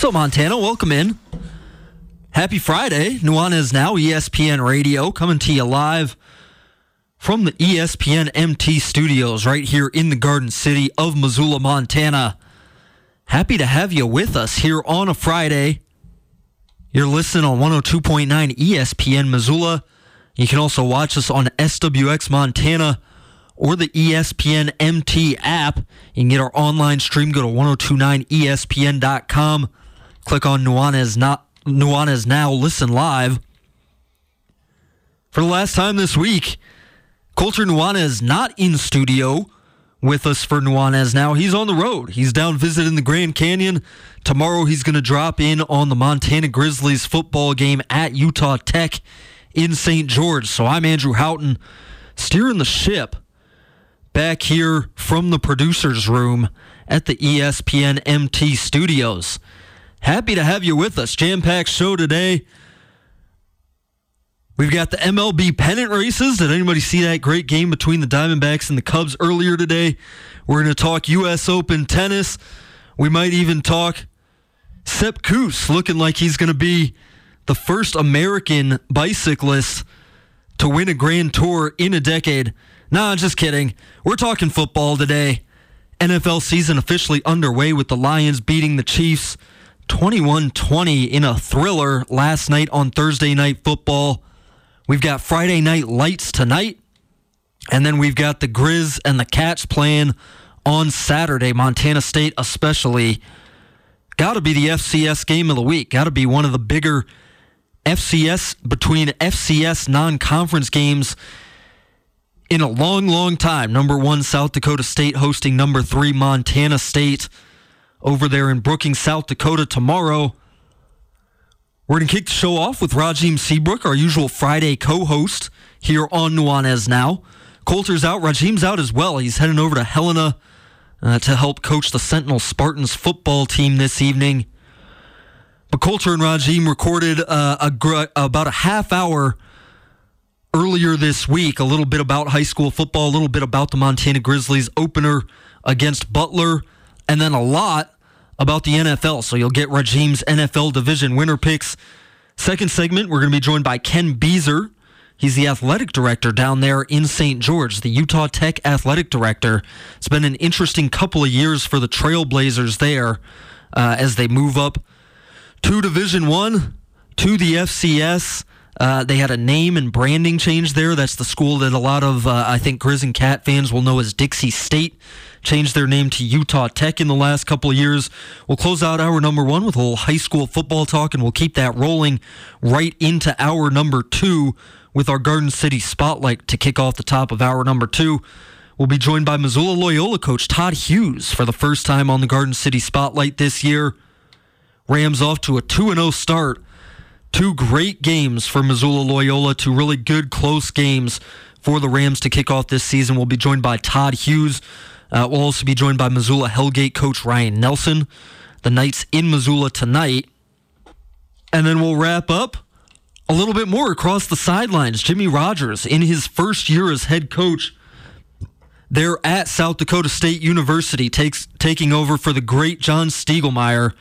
What's up, Montana? Welcome in. Happy Friday. Nuanez now ESPN Radio coming to you live from the ESPN MT studios right here in the Garden City of Missoula, Montana. Happy to have you with us here on a Friday. You're listening on 102.9 ESPN Missoula. You can also watch us on SWX Montana or the ESPN MT app. You can get our online stream. Go to 1029ESPN.com. Click on Nuanez, not, Nuanez Now. Listen live. For the last time this week, Colter Nuanez not in studio with us for Nuanez Now. He's on the road. He's down visiting the Grand Canyon. Tomorrow he's going to drop in on the Montana Grizzlies football game at Utah Tech in St. George. So I'm Andrew Houghton steering the ship back here from the producer's room at the ESPN MT studios. Happy to have you with us. Jam packed show today. We've got the MLB pennant races. Did anybody see that great game between the Diamondbacks and the Cubs earlier today? We're going to talk U.S. Open tennis. We might even talk Sepp Kuss looking like he's going to be the first American bicyclist to win a Grand Tour in a decade. Nah, just kidding. We're talking football today. NFL season officially underway with the Lions beating the Chiefs 21 20 in a thriller last night on Thursday Night Football. We've got Friday Night Lights tonight. And then we've got the Grizz and the Cats playing on Saturday. Montana State, especially. Got to be the FCS game of the week. Got to be one of the bigger FCS between FCS non conference games in a long, long time. Number one, South Dakota State hosting number three, Montana State over there in Brookings, South Dakota tomorrow. We're going to kick the show off with Rajiem Seabrook, our usual Friday co host here on Nuanez Now. Colter's out, Rajiem's out as well. He's heading over to Helena uh, to help coach the Sentinel Spartans football team this evening. But Colter and Rajiem recorded uh, a gr- about a half hour earlier this week, a little bit about high school football, a little bit about the Montana Grizzlies opener against Butler, and then a lot about the NFL. So you'll get Rajiem's NFL division winner picks. Second segment, we're going to be joined by Ken Beazer. He's the athletic director down there in St. George, the Utah Tech athletic director. It's been an interesting couple of years for the Trailblazers there uh, as they move up to Division One, to the FCS. Uh, they had a name and branding change there. That's the school that a lot of, uh, I think, Grizz and Cat fans will know as Dixie State. Changed their name to Utah Tech in the last couple of years. We'll close out hour number one with a little high school football talk, and we'll keep that rolling right into hour number two with our Garden City Spotlight to kick off the top of hour number two. We'll be joined by Missoula Loyola coach Todd Hughes for the first time on the Garden City Spotlight this year. Rams off to a 2 0 start. Two great games for Missoula Loyola, two really good, close games for the Rams to kick off this season. We'll be joined by Todd Hughes. Uh, we'll also be joined by Missoula Hellgate coach Ryan Nelson. The Knights in Missoula tonight. And then we'll wrap up a little bit more across the sidelines. Jimmy Rogers, in his first year as head coach, there at South Dakota State University, takes taking over for the great John Stiegelmeier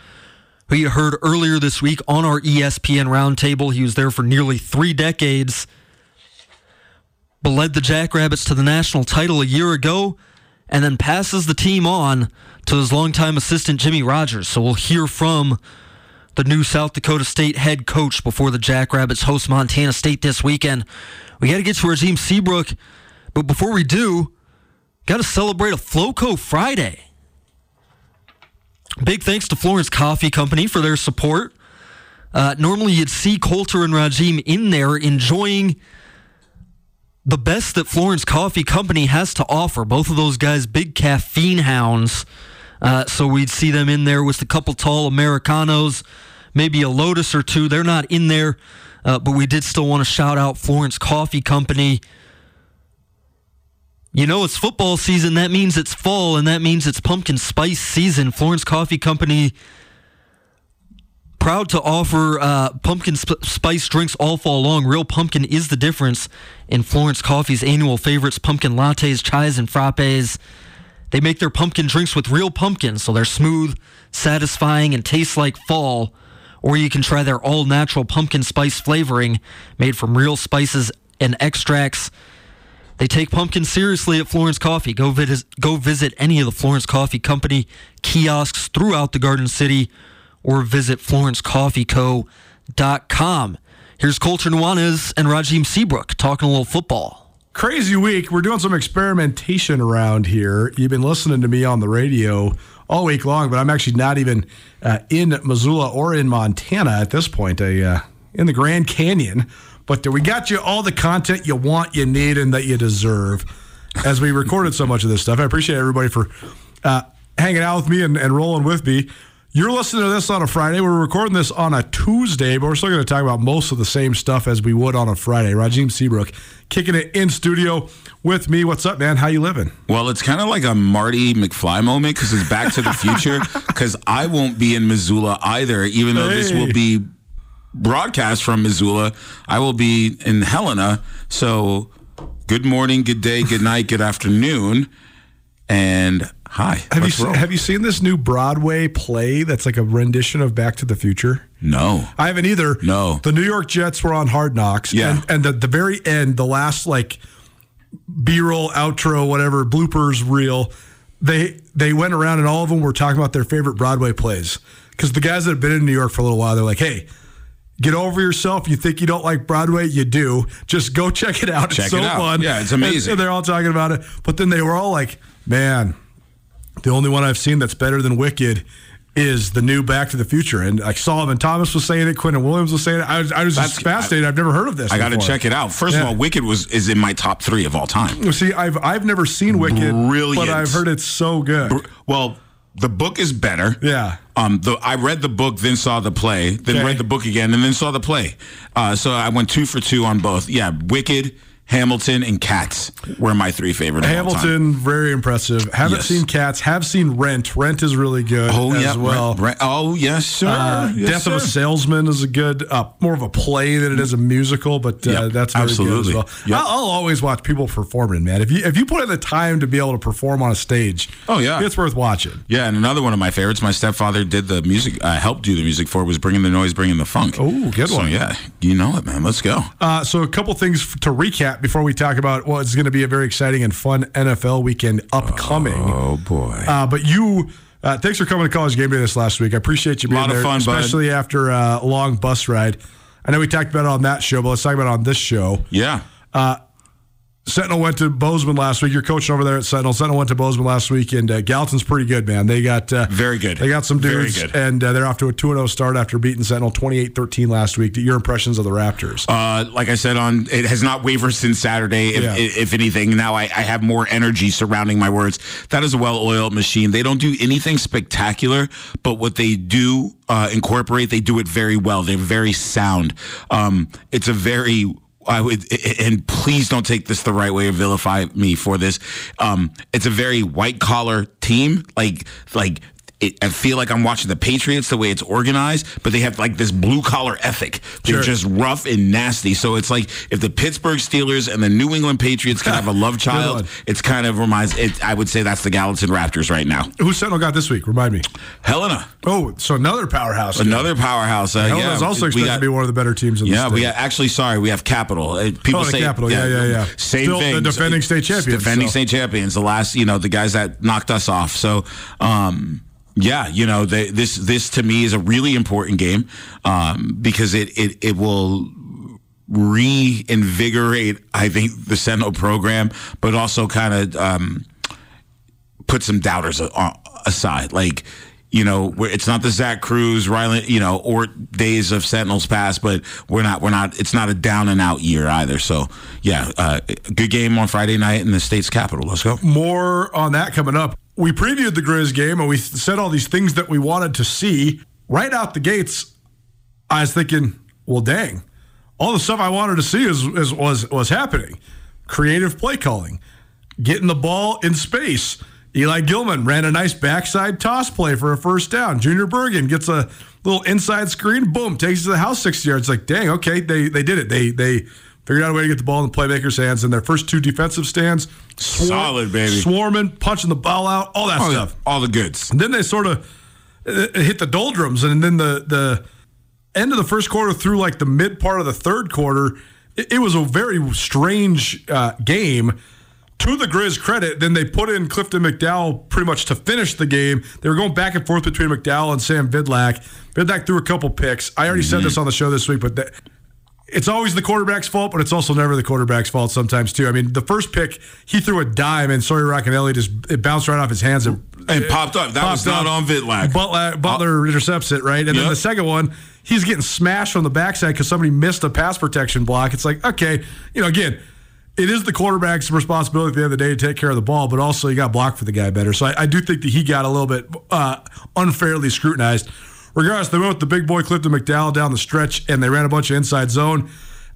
who you heard earlier this week on our ESPN roundtable. He was there for nearly three decades, but led the Jackrabbits to the national title a year ago, and then passes the team on to his longtime assistant Jimmy Rogers. So we'll hear from the new South Dakota State head coach before the Jackrabbits host Montana State this weekend. We got to get to Rajiem Seabrook, but before we do, got to celebrate a Floco Friday. Big thanks to Florence Coffee Company for their support. Uh, normally, you'd see Colter and Rajiem in there enjoying the best that Florence Coffee Company has to offer. Both of those guys, big caffeine hounds. Uh, so we'd see them in there with a couple tall Americanos, maybe a Lotus or two. They're not in there, uh, but we did still want to shout out Florence Coffee Company. You know, it's football season. That means it's fall, and that means it's pumpkin spice season. Florence Coffee Company proud to offer uh, pumpkin sp- spice drinks all fall long. Real pumpkin is the difference in Florence Coffee's annual favorites pumpkin lattes, chais, and frappes. They make their pumpkin drinks with real pumpkin, so they're smooth, satisfying, and taste like fall. Or you can try their all natural pumpkin spice flavoring made from real spices and extracts. They take pumpkin seriously at Florence Coffee. Go visit, go visit any of the Florence Coffee Company kiosks throughout the Garden City or visit florencecoffeeco.com. Here's Colter Nuanez and Rajiem Seabrook talking a little football. Crazy week. We're doing some experimentation around here. You've been listening to me on the radio all week long, but I'm actually not even uh, in Missoula or in Montana at this point. I, uh, in the Grand Canyon. But we got you all the content you want, you need, and that you deserve as we recorded so much of this stuff. I appreciate everybody for uh, hanging out with me and, and rolling with me. You're listening to this on a Friday. We're recording this on a Tuesday, but we're still going to talk about most of the same stuff as we would on a Friday. Rajiem Seabrook kicking it in studio with me. What's up, man? How you living? Well, it's kind of like a Marty McFly moment because it's Back to the Future. Because I won't be in Missoula either, even though this will be broadcast from Missoula. I will be in Helena. So, good morning, good day, good night, good afternoon, and hi. Have you roll. have you seen this new Broadway play that's like a rendition of Back to the Future? No. I haven't either. No. The New York Jets were on Hard Knocks. Yeah. And, and the, the very end, the last like B roll, outro, whatever, bloopers reel, they they went around and all of them were talking about their favorite Broadway plays. Because the guys that have been in New York for a little while, they're like, hey, get over yourself. You think you don't like Broadway? You do. Just go check it out. Check it's so it out. fun. Yeah, it's And- amazing. and they're all talking about it. But then they were all like, man, the only one I've seen that's better than Wicked is the new Back to the Future. And like Solomon Thomas was saying it, Quentin Williams was saying it. I was, I was just fascinated. I've never heard of this. I got to check it out. First Yeah. of all, Wicked was is in my top three of all time. See, I've I've never seen Wicked, Brilliant. but I've heard it's so good. Well, the book is better. Yeah. Um. The I read the book, then saw the play, then Okay. read the book again, and then saw the play. Uh. So I went two for two on both. Yeah. Wicked, Hamilton, and Cats were my three favorite. of all time. Hamilton, very impressive. Haven't Yes. seen Cats. Have seen Rent. Rent is really good Oh as yeah. well. Right, right. Oh yes, sir. Uh, Yes, Death of a. Salesman is a good, uh, more of a play than it is a musical, but uh, Yep, that's very good absolutely. as well. Yep. I'll, I'll always watch people performing, man. If you if you put in the time to be able to perform on a stage, Oh, yeah. it's worth watching. Yeah, and another one of my favorites, my stepfather did the music, uh, helped do the music for, was bringing the noise, bringing the funk. Oh, good so, one. yeah, you know it, man. Let's go. Uh, so a couple things to recap before we talk about what's going to be a very exciting and fun NFL weekend upcoming. Oh boy. Uh, but you, uh, thanks for coming to College Game Day this last week. I appreciate you being a Lot of there, fun, bud. especially after uh, a long bus ride. I know we talked about it on that show, but let's talk about it on this show. Yeah. Sentinel went to Bozeman last week. You're coaching over there at Sentinel. Sentinel went to Bozeman last week, and uh, Gallatin's pretty good, man. They got uh, Very good. They got some dudes, good. and uh, they're off to a 2 0 start after beating Sentinel 28 13 last week. Your impressions of the Raptors? Uh, like I said, on it has not wavered since Saturday. If, Yeah. if anything, now I, I have more energy surrounding my words. That is a well-oiled machine. They don't do anything spectacular, but what they do uh, incorporate, they do it very well. They're very sound. Um, it's a very I would, and please don't take this the right way or vilify me for this. Um, it's a very white collar team, like like. It, I feel like I'm watching the Patriots the way it's organized, but they have like this blue collar ethic. They're Sure. just rough and nasty. So it's like if the Pittsburgh Steelers and the New England Patriots can have a love child, it's kind of reminds. It, I would say that's the Gallatin Raptors right now. Who Sentinel got this week? Remind me. Helena, Oh, so another powerhouse. another powerhouse. Uh, Helena yeah, is also expected got- to be one of the better teams in the Yeah, we got, actually sorry, we have Capital. Uh, People Oh, say Capital. Yeah, yeah, yeah. Same Still thing. the defending state champions, Defending so. state champions. The last, you know, the guys that knocked us off. So, um, yeah, you know, they, this this to me is a really important game um, because it it it will reinvigorate, I think, the Sentinel program, but also kind of um, put some doubters aside. Like, you know, it's not the Zach Cruz, Ryland, you know, or days of Sentinels past, but we're not, we're not, it's not a down and out year either. So, yeah, uh, good game on Friday night in the state's capital. Let's go. More on that coming up. We previewed the Grizz game and we said all these things that we wanted to see. Right out the gates, I was thinking, well, dang, all the stuff I wanted to see is, is was was happening. Creative play calling, getting the ball in space. Eli Gilman ran a nice backside toss play for a first down. Junior Bergen gets a little inside screen, boom, takes it to the house 60 yards. Like, dang, okay, they they did it. They they figured out a way to get the ball in the playmaker's hands. And their first two defensive stands, swarm- Solid, baby. swarming, punching the ball out, all that All, stuff. the, all the goods. And then they sort of hit the doldrums, and then the the end of the first quarter through like the mid part of the third quarter, it, it was a very strange uh, game. To the Grizz credit, then they put in Clifton McDowell pretty much to finish the game. They were going back and forth between McDowell and Sam Vidlak. Vidlak threw a couple picks. I already said this mm-hmm. on the show this week, but that, it's always the quarterback's fault, but it's also never the quarterback's fault sometimes too. I mean, the first pick he threw a dime and Sawyer Racanelli just it bounced right off his hands and, And popped up. That was not on Vidlak. Butler, Butler uh, intercepts it right, and then the second one he's getting smashed on the backside because somebody missed a pass protection block. It's like okay, you know, again. It is the quarterback's responsibility at the end of the day to take care of the ball, but also you got to block for the guy better. So I, I do think that he got a little bit uh, unfairly scrutinized. Regardless, they went with the big boy Clifton McDowell down the stretch, and they ran a bunch of inside zone,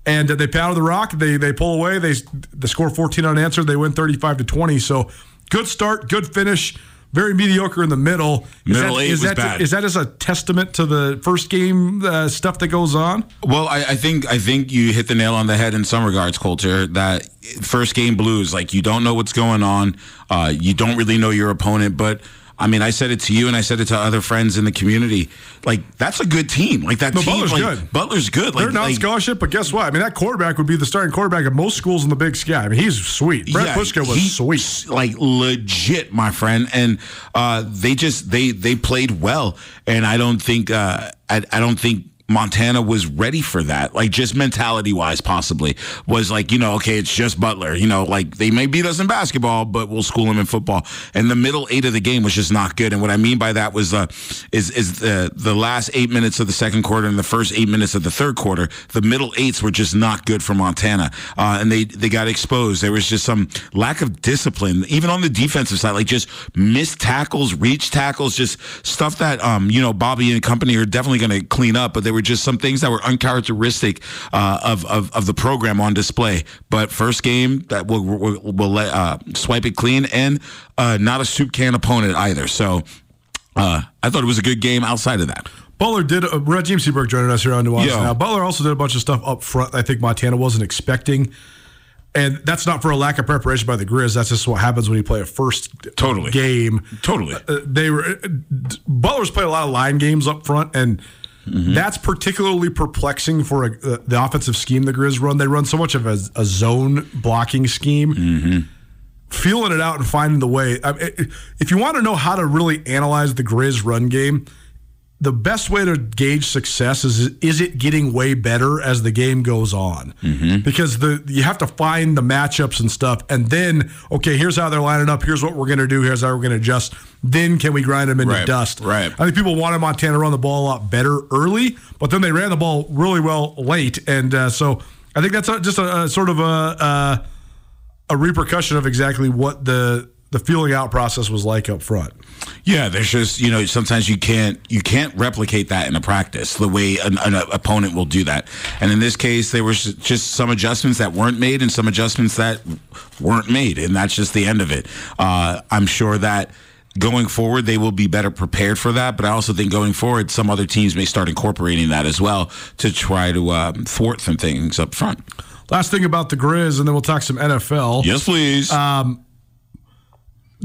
and they pounded the rock. They they pull away. They they score 14 unanswered. They win 35 to 20. So good start, good finish. Very mediocre in the middle. Is Middle that, eight is was that bad. is that as a testament to the first game uh, stuff that goes on? Well, I, I think I think you hit the nail on the head in some regards, Colter. That first game blues, like you don't know what's going on, uh, you don't really know your opponent. But I mean, I said it to you, and I said it to other friends in the community. Like that's a good team. Like that No, team, Butler's like, good. Butler's good. Like, They're not like, scholarship, but guess what? I mean, that quarterback would be the starting quarterback of most schools in the Big Sky. I mean, he's sweet. Brett Yeah, Bushka was he- sweet. like legit, my friend. And uh, they just they they played well, and I don't think uh, I, I don't think. Montana was ready for that, like just mentality wise, possibly was like, you know, okay, it's just Butler, you know, like they may beat us in basketball, but we'll school them in football. And the middle eight of the game was just not good. And what I mean by that was, uh, is is the the last eight minutes of the second quarter and the first eight minutes of the third quarter, the middle eights were just not good for Montana, uh, and they they got exposed. There was just some lack of discipline, even on the defensive side, like just missed tackles, reach tackles, just stuff that um you know Bobby and company are definitely going to clean up. But there were just some things that were uncharacteristic uh, of, of of the program on display. But first game that we'll we'll, we'll let uh, swipe it clean and uh, not a soup can opponent either. So. Uh, I thought it was a good game outside of that. Butler did. Uh, Rajiem Seabrook joining us here on Nuanez Yeah. now. Butler also did a bunch of stuff up front. I think Montana wasn't expecting, and that's not for a lack of preparation by the Grizz. That's just what happens when you play a first Totally. game. Totally. Uh, they were uh, Butler's played a lot of line games up front, and that's particularly perplexing for a, uh, the offensive scheme the Grizz run. They run so much of a, a zone blocking scheme. Feeling it out and finding the way. I mean, if you want to know how to really analyze the Grizz run game, the best way to gauge success is is it getting way better as the game goes on? Mm-hmm. Because the you have to find the matchups and stuff, and then okay, here's how they're lining up. Here's what we're going to do. Here's how we're going to adjust. Then can we grind them into Right, dust? right. I think people wanted Montana to run the ball a lot better early, but then they ran the ball really well late, and uh, so I think that's a, just a, a sort of a. a a repercussion of exactly what the the feeling out process was like up front. Yeah, there's just you know sometimes you can't you can't replicate that in a practice the way an, an opponent will do that. And in this case, there was just some adjustments that weren't made and some adjustments that weren't made, and that's just the end of it. Uh, I'm sure that. Going forward, they will be better prepared for that. But I also think going forward, some other teams may start incorporating that as well to try to um, thwart some things up front. Last thing about the Grizz, and then we'll talk some NFL. Yes, please.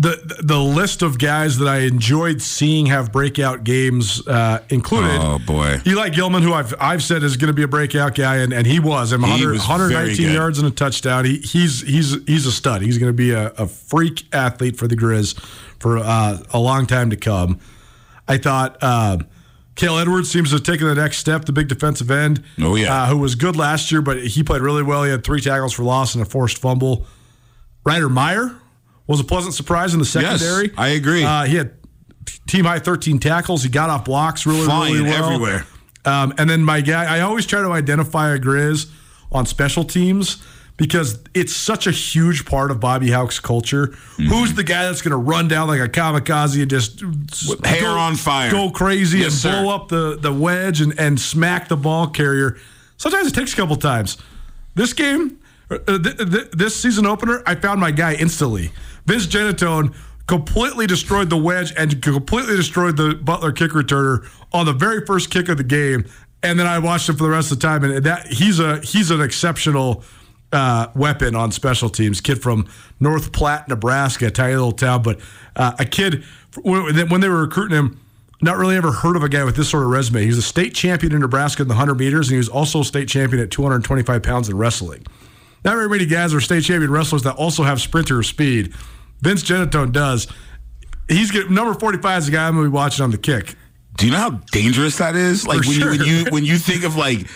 The the list of guys that I enjoyed seeing have breakout games uh, included. oh boy. Eli Gilman, who I've I've said is going to be a breakout guy, and, and he was. I mean, He was 119 yards and a touchdown. He, he's he's he's a stud. He's going to be a, a freak athlete for the Grizz for uh, a long time to come. I thought um, Kale Edwards seems to have taken the next step, the big defensive end. Oh, yeah. uh, who was good last year, but he played really well. He had three tackles for loss and a forced fumble. Ryder Meyer was a pleasant surprise in the secondary. I agree. Uh, he had team high 13 tackles. He got off blocks really, Flying really well. everywhere. Um, and then my guy, I always try to identify a Grizz on special teams because it's such a huge part of Bobby Houck's culture. Mm-hmm. Who's the guy that's going to run down like a kamikaze and just With hair go- on fire. go crazy Yes, and sir. blow up the the wedge and, and smack the ball carrier? Sometimes it takes a couple times. This game, uh, th- th- this season opener, I found my guy instantly. Vince Genatone completely destroyed the wedge and completely destroyed the Butler kick returner on the very first kick of the game. And then I watched him for the rest of the time, and that he's a he's an exceptional uh, weapon on special teams. Kid from North Platte, Nebraska, tiny little town, but uh, a kid when they were recruiting him. Not really ever heard of a guy with this sort of resume. He was a state champion in Nebraska in the 100 meters, and he was also a state champion at 225 pounds in wrestling. Not very many guys are state champion wrestlers that also have sprinter speed. Vince Genatone does. He's get, number 45 is the guy I'm going to be watching on the kick. Do you know how dangerous that is? Like when, you, when you when you think of like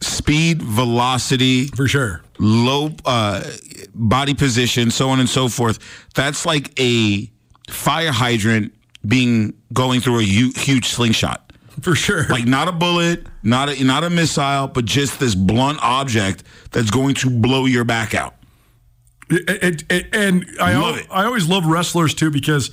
speed, velocity, For sure. low uh, body position, so on and so forth. That's like a fire hydrant being going through a huge slingshot. For sure. Like not a bullet, not a not a missile, but just this blunt object that's going to blow your back out. It, it, it- and I, al-. I always love wrestlers too because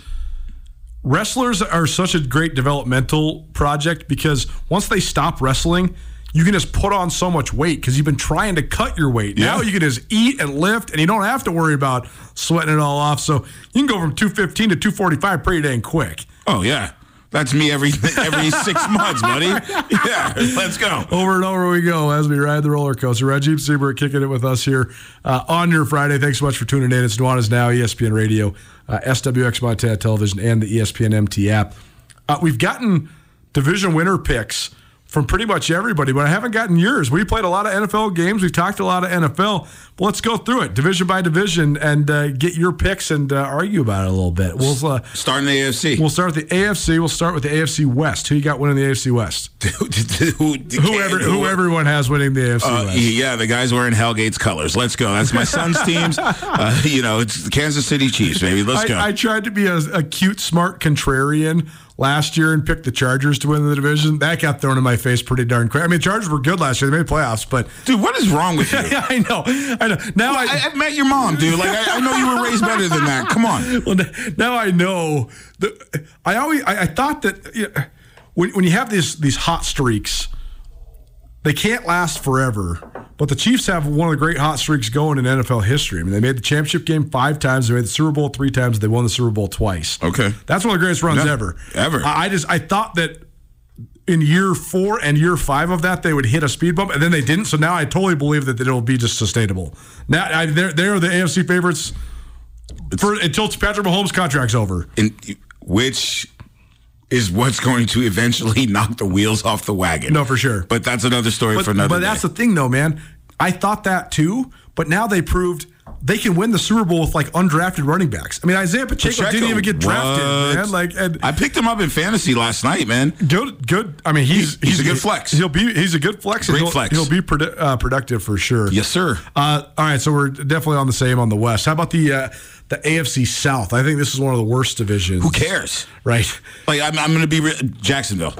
wrestlers are such a great developmental project because once they stop wrestling, you can just put on so much weight because you've been trying to cut your weight. Now Yeah. you can just eat and lift and you don't have to worry about sweating it all off. So you can go from 215 to 245 pretty dang quick. Oh yeah. That's me every every six months, buddy. Yeah, let's go. Over and over we go as we ride the roller coaster. Rajiem Seabrook kicking it with us here uh, on your Friday. Thanks so much for tuning in. It's Nuanez Now, ESPN Radio, uh, SWX Montana Television, and the ESPN MT app. Uh, we've gotten division winner picks from pretty much everybody, but I haven't gotten yours. We played a lot of NFL games. We've talked a lot of NFL. But let's go through it division by division and uh, get your picks and uh, argue about it a little bit. We'll uh, Starting the AFC. we'll start with the AFC. We'll start with the AFC West. Who you got winning the AFC West? Whoever who everyone has winning the AFC Uh, West. yeah, the guys wearing Hellgate's colors. Let's go. That's my son's teams. Uh, you know, it's the Kansas City Chiefs, baby. Let's go. I, I tried to be a, a cute, smart contrarian last year and picked the Chargers to win the division. That got thrown in my face pretty darn quick. I mean, the Chargers were good last year; they made playoffs, but Dude, what is wrong with you? I know, I know. Now I, I, met your mom, dude. Like, I, I know you were raised better than that. Come on. well, now I know. The, I always I, I thought that you know, when when you have these these hot streaks, they can't last forever. But the Chiefs have one of the great hot streaks going in NFL history. I mean, they made the championship game five times. They made the Super Bowl three times. They won the Super Bowl twice. Okay. that's one of the greatest runs Yeah, ever. ever. I, I just I thought that in year four and year five of that they would hit a speed bump, and then they didn't. So now I totally believe that it'll be just sustainable. Now I, they're they're the AFC favorites for until Patrick Mahomes' contract's over. And which is what's going to eventually knock the wheels off the wagon. No, for sure. But that's another story But, for another but day. that's the thing, though, man. I thought that too, but now they proved they can win the Super Bowl with like undrafted running backs. I mean, Isaiah Pacheco, Pacheco, didn't even get drafted, what? man. Like, and I picked him up in fantasy last night, man. good, good. I mean, he's He's a good flex. He'll be he's a good flex. Great he'll, flex. He'll be produ- uh, productive for sure. Yes, sir. Uh, all right, so we're definitely on the same on the West. How about the uh, the AFC South? I think this is one of the worst divisions. Who cares? Right. Like I'm, I'm going to be re- Jacksonville.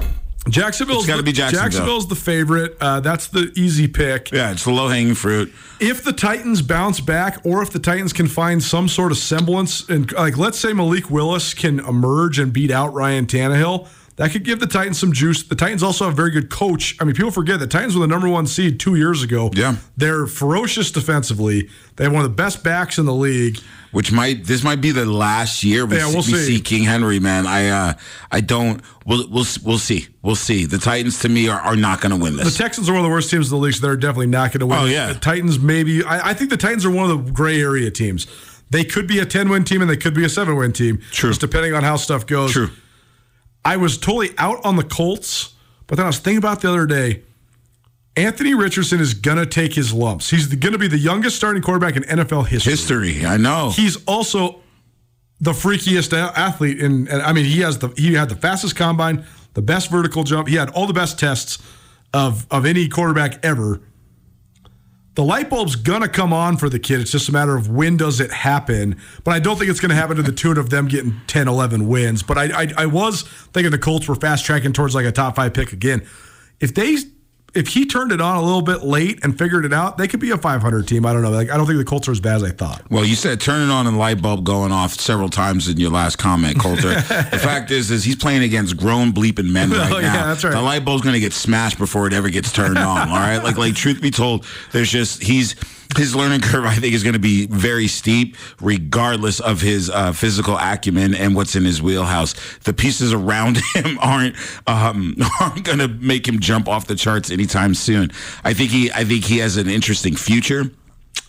Jacksonville's It's gotta be Jacksonville. Jacksonville's the favorite. Uh, that's the easy pick. Yeah, it's the low hanging fruit. If the Titans bounce back, or if the Titans can find some sort of semblance, and like let's say Malik Willis can emerge and beat out Ryan Tannehill, that could give the Titans some juice. The Titans also have a very good coach. I mean, people forget the Titans were the number one seed two years ago. Yeah. they're ferocious defensively. They have one of the best backs in the league. Which might this might be the last year we, Yeah, see, we'll we see. see King Henry, man. I uh I don't. We'll we'll we'll see. We'll see. The Titans to me are, are not going to win this. The. Texans are one of the worst teams in the league, so they're definitely not going to win. Oh, yeah. the Titans maybe. I, I think the Titans are one of the gray area teams. They could be a ten win team and they could be a seven win team. True. just depending on how stuff goes. True. I was totally out on the Colts, but then I was thinking about the other day. Anthony Richardson is gonna take his lumps. He's gonna be the youngest starting quarterback in NFL history. History. I know. He's also the freakiest athlete in. And I mean, he has the he had the fastest combine, the best vertical jump. He had all the best tests of of any quarterback ever. The light bulb's gonna come on for the kid. It's just a matter of when does it happen. But I don't think it's gonna happen to the tune of them getting 10, 11 wins. But I I, I was thinking the Colts were fast tracking towards like a top five pick again. If they if he turned it on a little bit late and figured it out, they could be a 500 team. I don't know. Like I don't think the Colts are as bad as I thought. Well, you said turning on and light bulb going off several times in your last comment, Colter. the fact is, is he's playing against grown bleeping men oh, right Oh, now. yeah, that's right. The light bulb's going to get smashed before it ever gets turned on. All right, like like truth be told, there's just he's his learning curve. I think is going to be very steep, regardless of his uh, physical acumen and what's in his wheelhouse. The pieces around him aren't um, aren't going to make him jump off the charts anytime soon. I think he I think he has an interesting future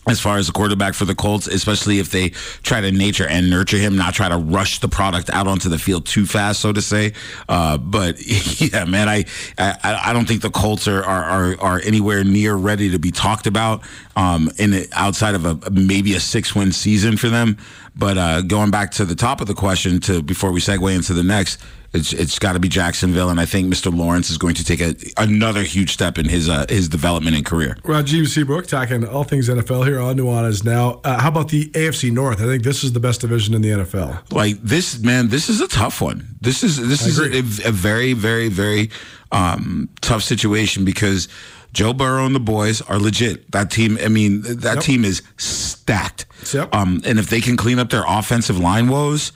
as far as a quarterback for the Colts, especially if they try to nature and nurture him, not try to rush the product out onto the field too fast, so to say. Uh, but yeah, man, I, I I don't think the Colts are are, are, anywhere near ready to be talked about um, in outside of a maybe a six win season for them. But uh, going back to the top of the question, to before we segue into the next, it's it's got to be Jacksonville, and I think Mr. Lawrence is going to take a, another huge step in his uh, his development and career. Well, Rajiem Seabrook talking all things NFL here on Nuanez now. Uh, how about the AFC North? I think this is the best division in the NFL. like this man this is a tough one this is this is a, a very very very um, tough situation because joe burrow and the boys are legit that team i mean that Yep. team is stacked Yep. um, and if they can clean up their offensive line woes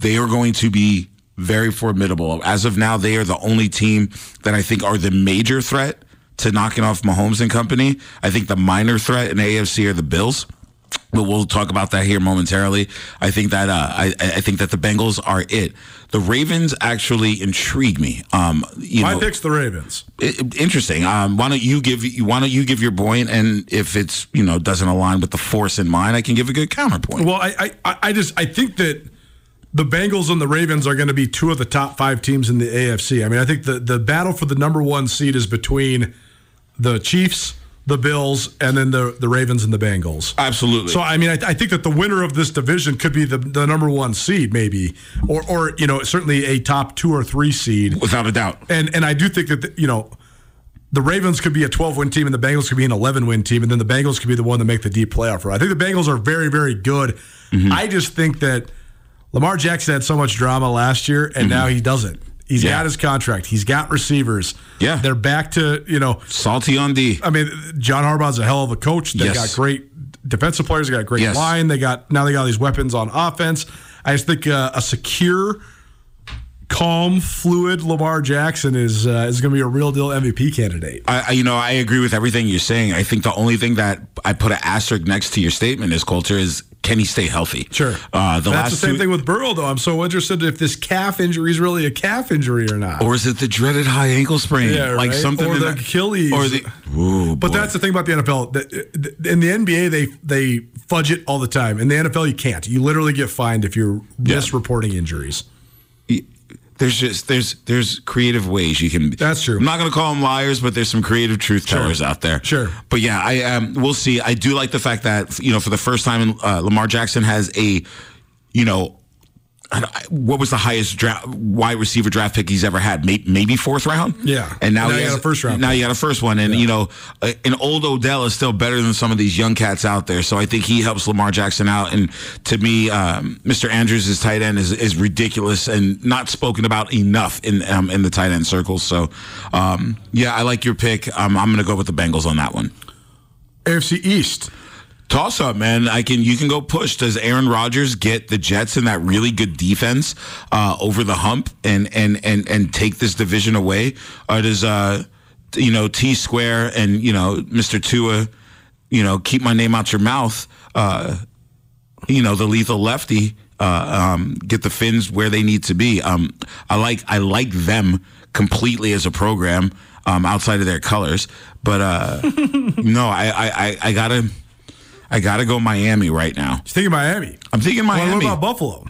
they are going to be very formidable as of now they are the only team that i think are the major threat to knocking off mahomes and company i think the minor threat in afc are the bills but we'll talk about that here momentarily. I think that uh, I, I think that the Bengals are it. The Ravens actually intrigue me. Um, you My know, pick's the Ravens. i- i- interesting. Um, why don't you give why don't you give your point? and if it's you know doesn't align with the force in mine, I can give a good counterpoint. Well, I, I, I just I think that the Bengals and the Ravens are going to be two of the top five teams in the AFC. I mean, I think the the battle for the number one seed is between the Chiefs, the Bills, and then the the Ravens and the Bengals. Absolutely. So I mean, I, I think that the winner of this division could be the, the number one seed, maybe, or or you know certainly a top two or three seed. Without a doubt. And and I do think that the, you know the Ravens could be a 12 win team and the Bengals could be an 11 win team, and then the Bengals could be the one to make the deep playoff run. I think the Bengals are very very good. Mm-hmm. I just think that Lamar Jackson had so much drama last year, and now he doesn't. He's Yeah. got his contract. He's got receivers. Yeah. they're back to you know. Salty on D. I mean, John Harbaugh's a hell of a coach. They Yes. got great defensive players. They got a great Yes. line. They got now they got all these weapons on offense. I just think uh, a secure, calm, fluid Lamar Jackson is uh, is going to be a real deal MVP candidate. I, you know, I agree with everything you're saying. I think the only thing that I put an asterisk next to your statement is culture is can he stay healthy? Sure. Uh, the That's last the same two- thing with Burrow, though. I'm so interested if this calf injury is really a calf injury or not. Or is it the dreaded high ankle sprain? Yeah, like right. something Or in the that- Achilles. Or the Ooh, But boy. that's the thing about the NFL. In the NBA, they they fudge it all the time. In the NFL, you can't. You literally get fined if you're misreporting injuries. There's just there's there's creative ways you can. That's true. I'm not going to call them liars, but there's some creative truth tellers out there. Sure. But yeah, I um, we'll see. I do like the fact that you know for the first time, uh, Lamar Jackson has a, you know. What was the highest draft, wide receiver draft pick he's ever had? Maybe, maybe fourth round. Yeah. and now, Now he you has got a first round Now pick. you got a first one, and you know, uh, an old Odell is still better than some of these young cats out there. So I think he helps Lamar Jackson out. And to me, um, Mr. Andrews' his tight end is is ridiculous and not spoken about enough in um, in the tight end circles. So um, yeah, I like your pick. Um, I'm going to go with the Bengals on that one. AFC East. Toss up, man. I can you can go push. Does Aaron Rodgers get the Jets and that really good defense uh, over the hump and and and and take this division away? Or does uh you know T Square and you know Mr. Tua, you know keep my name out your mouth? Uh, you know the lethal lefty uh, um, get the fins where they need to be. Um, I like I like them completely as a program um, outside of their colors, but uh, no, I, I I I gotta. I gotta go Miami right now. You thinking Miami? I'm thinking Well, Miami. what about Buffalo?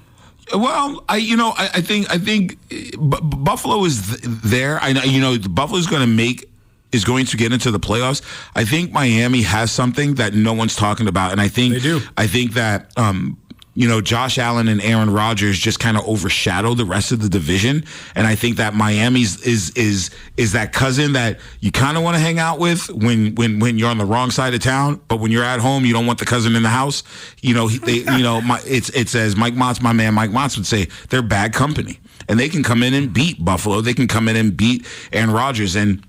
Well, I you know I, I think I think B- Buffalo is th- there. I know you know Buffalo's going to make is going to get into the playoffs. I think Miami has something that no one's talking about, and I think They do. I think that um, you know Josh Allen and Aaron Rodgers just kind of overshadow the rest of the division, and I think that Miami's is is is that cousin that you kind of want to hang out with when when when you're on the wrong side of town, but when you're at home, you don't want the cousin in the house. You know, he- they you know my, it's it says Mike Motts, my man Mike Motts would say they're bad company, and they can come in and beat Buffalo. They can come in and beat Aaron Rodgers and.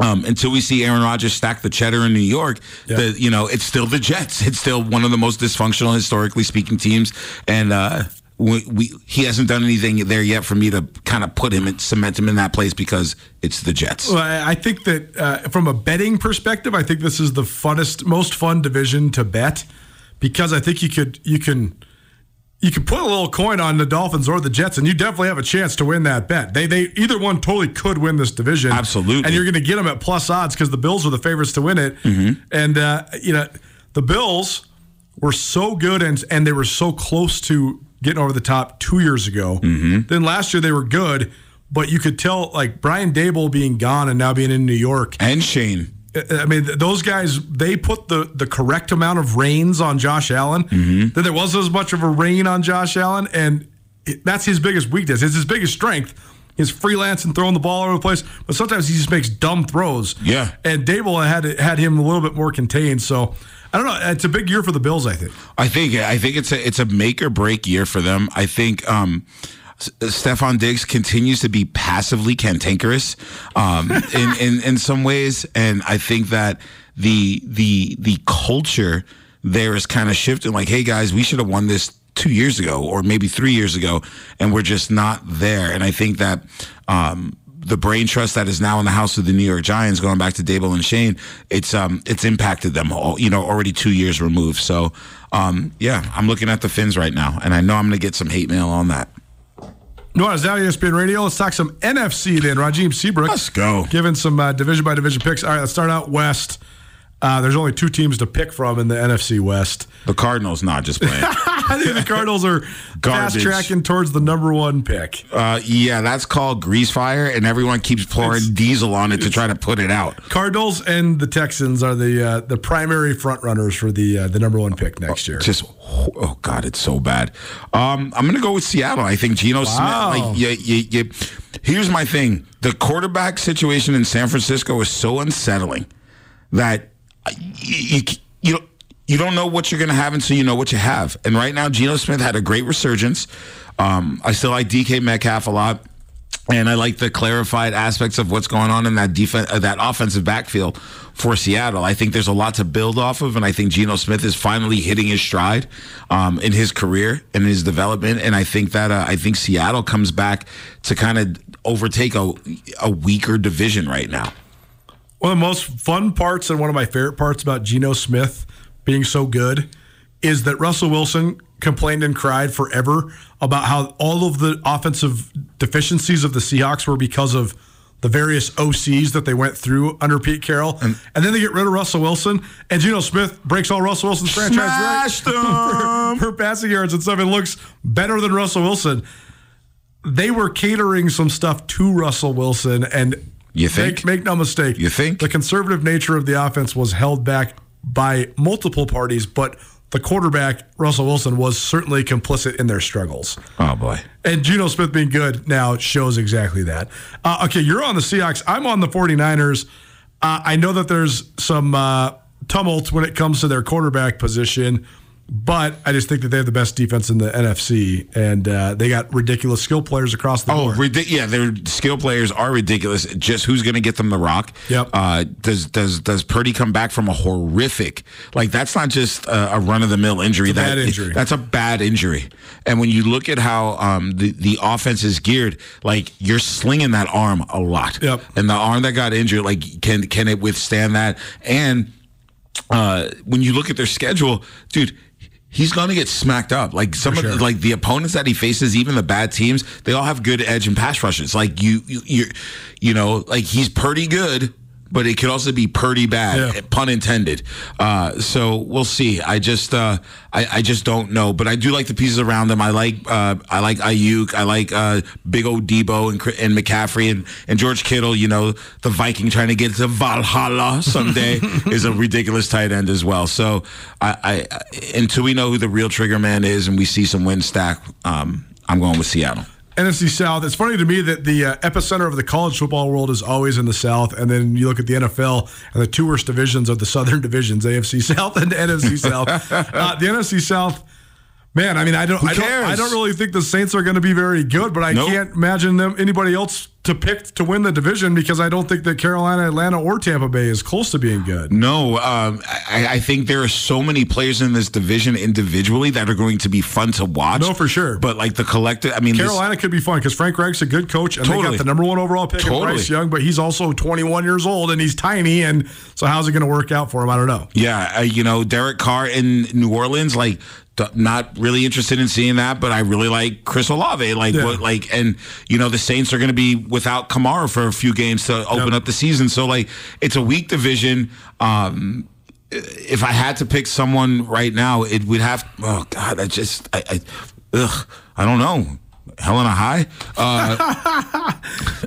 Um, until we see Aaron Rodgers stack the cheddar in New York, the you know it's still the Jets. It's still one of the most dysfunctional, historically speaking, teams, and uh, we, we he hasn't done anything there yet for me to kind of put him and cement him in that place because it's the Jets. Well, I I think that uh, from a betting perspective, I think this is the funnest, most fun division to bet because I think you could you can you can put a little coin on the Dolphins or the Jets, and you definitely have a chance to win that bet. They they either one totally could win this division, Absolutely. and you're going to get them at plus odds because the Bills are the favorites to win it. And uh, you know the Bills were so good and and they were so close to getting over the top two years ago. Then last year they were good. But you could tell, like Brian Daboll being gone and now being in New York, and Schoen, I mean, those guys they put the the correct amount of reins on Josh Allen. Mm-hmm. That there wasn't as much of a rein on Josh Allen, and it, that's his biggest weakness. It's his biggest strength. He's freelance and throwing the ball all over the place, but sometimes he just makes dumb throws. Yeah. and Daboll had had him a little bit more contained. So I don't know. It's a big year for the Bills. I think. I think I think it's a it's a make or break year for them. I think um Stefon Diggs continues to be passively cantankerous um in, in in some ways and I think that the the the culture there is kind of shifting like hey guys we should have won this 2 years ago or maybe 3 years ago and we're just not there and I think that um the brain trust that is now in the house of the New York Giants, going back to Daboll and Schoen, it's um it's impacted them all, you know, already two years removed. So um yeah, I'm looking at the Fins right now, and I know I'm gonna get some hate mail on that. No, it's now ESPN Radio. Let's talk some NFC then. Rajiem Seabrook. Let's go. Giving some uh, division by division picks. All right, let's start out West. Uh, there's only two teams to pick from in the NFC West. The Cardinals not just playing. I think the Cardinals are fast tracking towards the number one pick. uh, yeah, that's called grease fire, and everyone keeps pouring diesel on it to try to put it out. Cardinals and the Texans are the uh, the primary front runners for the uh, the number one pick next year. Just oh god, it's so bad. Um, I'm gonna go with Seattle. I think Geno Wow. Smith. Like, you, you, you, here's my thing: the quarterback situation in San Francisco is so unsettling that you you, you don't. Know what you're going to have until you know what you have. And right now, Geno Smith had a great resurgence. Um, I still like DK Metcalf a lot. And I like the clarified aspects of what's going on in that defense, uh, that offensive backfield for Seattle. I think there's a lot to build off of, and I think Geno Smith is finally hitting his stride um, in his career and his development. And I think that uh, I think Seattle comes back to kind of overtake a a weaker division right now. One of the most fun parts and one of my favorite parts about Geno Smith being so good is that Russell Wilson complained and cried forever about how all of the offensive deficiencies of the Seahawks were because of the various OCs that they went through under Pete Carroll. And, then they get rid of Russell Wilson, and Geno Smith breaks all Russell Wilson's franchise right for, for passing yards and stuff. It looks better than Russell Wilson. they were catering some stuff to Russell Wilson, and You think? Make, make no mistake. You think? the conservative nature of the offense was held back by multiple parties, but the quarterback Russell Wilson was certainly complicit in their struggles. Oh boy. And Geno Smith being good now shows exactly that. Uh, okay, you're on the Seahawks. I'm on the 49ers. Uh, I know that there's some uh, tumult when it comes to their quarterback position, but I just think that they have the best defense in the NFC, and uh, they got ridiculous skill players across the Oh, board. ridic- yeah, their skill players are ridiculous. Just who's going to get them the rock? Yep. Uh, does does does Purdy come back from a horrific? Like that's not just a, a run of the mill injury. That bad injury. That's a bad injury. And when you look at how um, the the offense is geared, like you're slinging that arm a lot. Yep. And the arm that got injured, like can can it withstand that? And uh, when you look at their schedule, dude, he's going to get smacked up. Like some of the, like the opponents that he faces, even the bad teams, they all have good edge and pass rushes. Like you, you, you, you know, like he's pretty good. But it could also be pretty bad, Yeah. pun intended. Uh, so we'll see. I just, uh, I, I just don't know. But I do like the pieces around them. I like, uh, I like Aiyuk. I like uh, Big O Debo and and McCaffrey and, and George Kittle. You know, the Viking trying to get to Valhalla someday is a ridiculous tight end as well. So I, I, I until we know who the real trigger man is and we see some win stack, um, I'm going with Seattle. NFC South. It's funny to me that the uh, epicenter of the college football world is always in the South, and then you look at the NFL and the two worst divisions of the Southern divisions, AFC South and NFC South. Uh, the NFC South, man. I mean, I don't, I don't? I don't really think the Saints are going to be very good, but I Nope. can't imagine them anybody else to pick to win the division because I don't think that Carolina, Atlanta, or Tampa Bay is close to being good. No, um, I, I think there are so many players in this division individually that are going to be fun to watch. No, for sure. But like the collective, I mean, this- Carolina could be fun because Frank Reich's a good coach, and they got the number one overall pick Totally. Bryce Young, but he's also 21 years old and he's tiny, and so how's it going to work out for him? I don't know. yeah, uh, you know, Derek Carr in New Orleans, like. Not really interested in seeing that, but I really like Chris Olave. Like, Yeah. what, like, and you know, the Saints are going to be without Kamara for a few games to open Yep. up the season. So, like, it's a weak division. Um, if I had to pick someone right now, it would have. Oh God, I just, I, I ugh, I don't know. Helena High. Uh,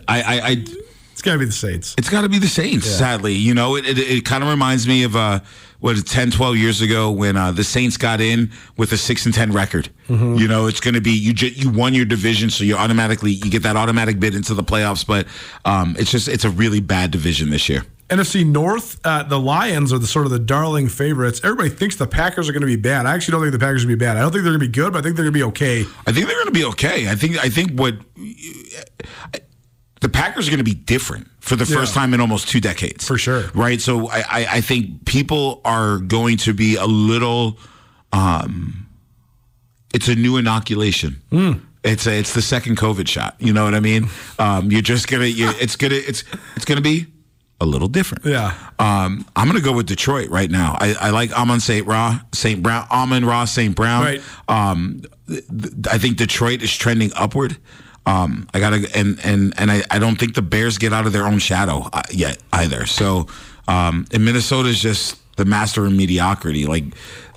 I, I, I, It's got to be the Saints. it's got to be the Saints. Sadly, you know, it, it, it kind of reminds me of uh, what 10, 12 years ago when uh, the Saints got in with a six and ten record. You know, it's going to be you. Ju- you won your division, so you automatically you get that automatic bid into the playoffs. But um, it's just it's a really bad division this year. NFC North, uh, the Lions are the sort of the darling favorites. Everybody thinks the Packers are going to be bad. I actually don't think the Packers are going to be bad. I don't think they're going to be good, but I think they're going to be okay. I think they're going to be okay. I think I think what the Packers are going to be different for the first Yeah. time in almost two decades, For sure. Right. So I, I, I think people are going to be a little. Um, it's a new inoculation. Hmm. It's a, it's the second COVID shot. You know what I mean? Um, you're just gonna. You, it's gonna. It's it's gonna be a little different. Yeah. Um, I'm gonna go with Detroit right now. I, I like Amon Saint Ra Saint Brown Amon Ra Saint Brown. Right. Um, th- th- I think Detroit is trending upward. Um, I gotta and and and I, I don't think the Bears get out of their own shadow uh, yet either. So, um, and Minnesota is just the master of mediocrity. Like,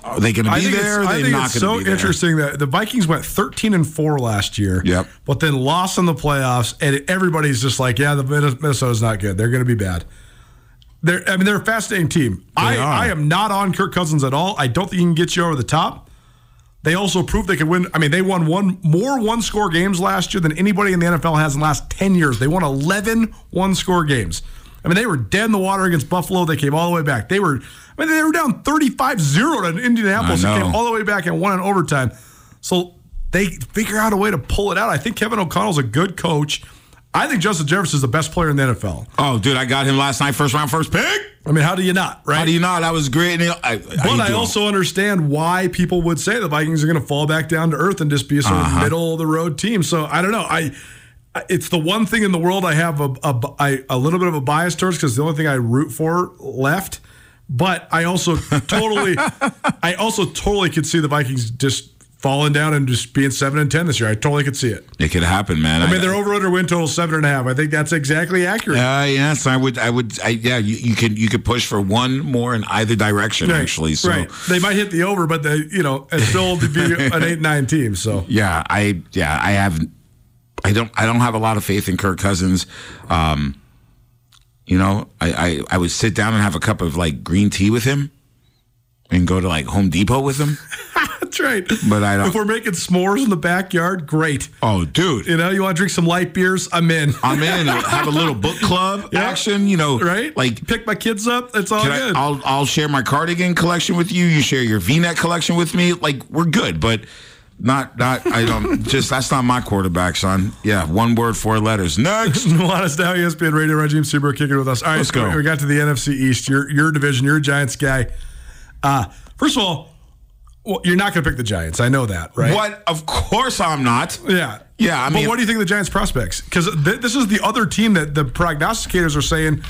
are they gonna I be there? I they think not it's so be there? interesting that the Vikings went 13 and 4 last year. Yep. But then lost in the playoffs, and everybody's just like, yeah, the Minnes- Minnesota's not good. They're going to be bad. They're, I mean, they're a fascinating team. I, are. I am not on Kirk Cousins at all. I don't think he can get you over the top. They also proved they could win. I mean, they won one more one score games last year than anybody in the NFL has in the last 10 years. They won 11 one score games. I mean, they were dead in the water against Buffalo. They came all the way back. They were, I mean, they were down 35 0 to Indianapolis know. came all the way back and won in overtime. So they figure out a way to pull it out. I think Kevin O'Connell's a good coach. I think Justin Jefferson is the best player in the NFL. Oh, dude, I got him last night, first round, first pick. I mean, how do you not, right? How do you not? that was great? And I, But I also understand why people would say the Vikings are going to fall back down to earth and just be a sort Uh-huh. of middle of the road team. So I don't know. I I- it's the one thing in the world I have a a, I- a little bit of a bias towards because the only thing I root for left. But I also totally, I also totally could see the Vikings just falling down and just being seven and ten this year. I totally could see it. it could happen, man. I mean, their over under win total seven and a half. I think that's exactly accurate. Uh, yes, I would. I would. I, yeah, you, you could. You could push for one more in either direction, Right, actually. So, right. They might hit the over, but they, you know, it's still to be an eight nine team. So yeah, I. Yeah, I have. I don't I don't have a lot of faith in Kirk Cousins. Um, you know, I, I I would sit down and have a cup of like green tea with him, and go to like Home Depot with him. That's right. But I don't- If we're making s'mores in the backyard, great. Oh, dude. You know, you want to drink some light beers? I'm in. I'm in. Have a little book club Yeah. action. You know, right? Like pick my kids up. It's all Can I, good. I'll I'll share my cardigan collection with you. You share your V-neck collection with me. Like we're good, but not not. I don't just that's not my quarterback, son. Yeah, one word, four letters. Next. Nuanez now, ESPN Radio, Rajiem Seabrook kicking with us. All right, Let's go. We got to the NFC East. Your your division. You're a Giants guy. Uh, first of all, well, you're not going to pick the Giants. I know that, right? What? Of course I'm not. Yeah. Yeah, I mean- but what do you think of the Giants' prospects? Because th- this is the other team that the prognosticators are saying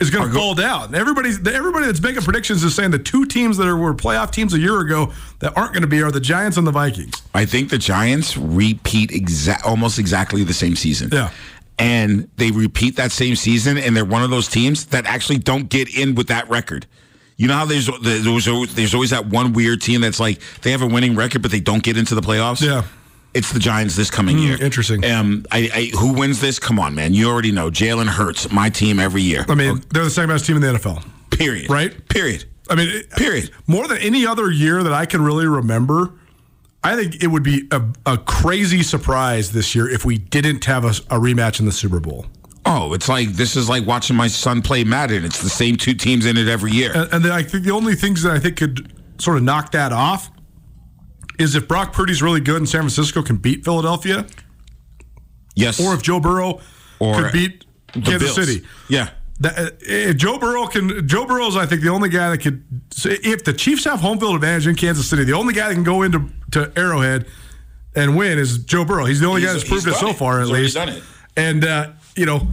is going to go- fall down. Everybody's everybody that's making predictions is saying the two teams that are, were playoff teams a year ago that aren't going to be are the Giants and the Vikings. I think the Giants repeat exa- almost exactly the same season. Yeah. And they repeat that same season, and they're one of those teams that actually don't get in with that record. You know how there's there's always, there's always that one weird team that's like they have a winning record, but they don't get into the playoffs. Yeah. It's the Giants this coming year. interesting. Um, I, I, who wins this? Come on, man. You already know. Jalen Hurts, my team every year. I mean, they're the second best team in the NFL. Period. Right? Period. I mean, it- Period. More than any other year that I can really remember, I think it would be a, a crazy surprise this year if we didn't have a, a rematch in the Super Bowl. Oh, it's like this is like watching my son play Madden. It's the same two teams in it every year. And, and then I think the only things that I think could sort of knock that off is if Brock Purdy's really good and San Francisco can beat Philadelphia, yes. or if Joe Burrow Or could beat the Kansas Bills. City. Yeah. That, if Joe Burrow can. Joe Burrow's, I think, the only guy that could. If the Chiefs have home field advantage in Kansas City, the only guy that can go into to Arrowhead and win is Joe Burrow. He's the only guy that's proved it so it. far, at He's least. done it. And uh, you know,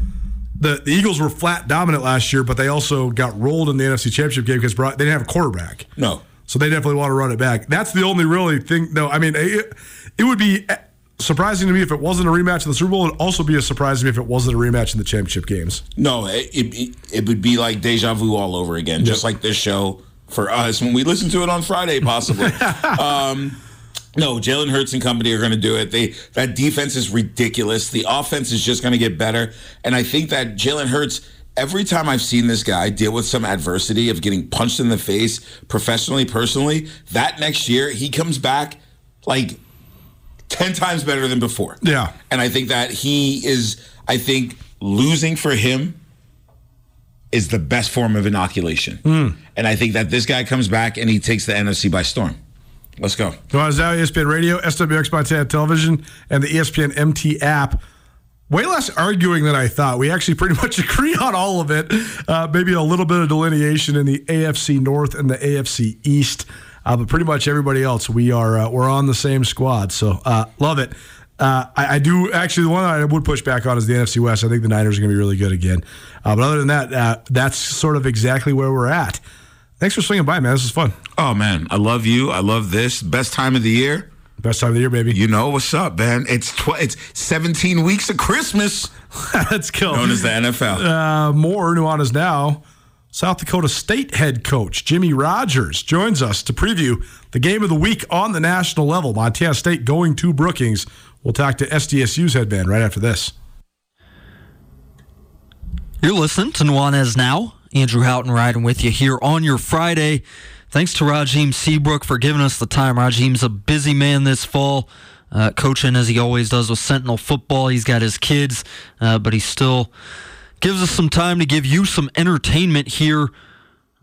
the, the Eagles were flat dominant last year, but they also got rolled in the NFC Championship game because they didn't have a quarterback. No. So they definitely want to run it back. That's the only really thing. No, I mean, it, it would be surprising to me if it wasn't a rematch in the Super Bowl. It'd also be a surprise to me if it wasn't a rematch in the championship games. No, it, it, it would be like deja vu all over again, just like this show for us when we listen to it on Friday, possibly. um, no, Jalen Hurts and company are going to do it. They that defense is ridiculous. The offense is just going to get better, and I think that Jalen Hurts. Every time I've seen this guy deal with some adversity of getting punched in the face, professionally, personally, that next year he comes back like 10 times better than before. Yeah. And I think that he is, I think losing for him is the best form of inoculation. Hmm. And I think that this guy comes back and he takes the NFC by storm. Let's go. Nuanez Now, ESPN Radio, SWX Montana Television, and the ESPN MT app. Way less arguing than I thought. We actually pretty much agree on all of it. Uh, maybe a little bit of delineation in the AFC North and the AFC East, uh, but pretty much everybody else we are uh, we're on the same squad. So uh, love it. Uh, I, I do actually the one I would push back on is the NFC West. I think the Niners are going to be really good again. Uh, but other than that, that's sort of exactly where we're at. Thanks for swinging by, man. This is fun. Oh man, I love you. I love this. Best time of the year. Best time of the year, baby. You know what's up, man? It's tw- it's 17 weeks of Christmas, Let's go. known as the NFL. uh, more Nuanez now. South Dakota State head coach Jimmy Rogers joins us to preview the game of the week on the national level. Montana State going to Brookings. We'll talk to SDSU's headband right after this. You're listening to Nuanez Now. Andrew Houghton riding with you here on your Friday. Thanks to Rajiem Seabrook for giving us the time. Rajiem's a busy man this fall, uh, coaching as he always does with Sentinel football. He's got his kids, uh, but he still gives us some time to give you some entertainment here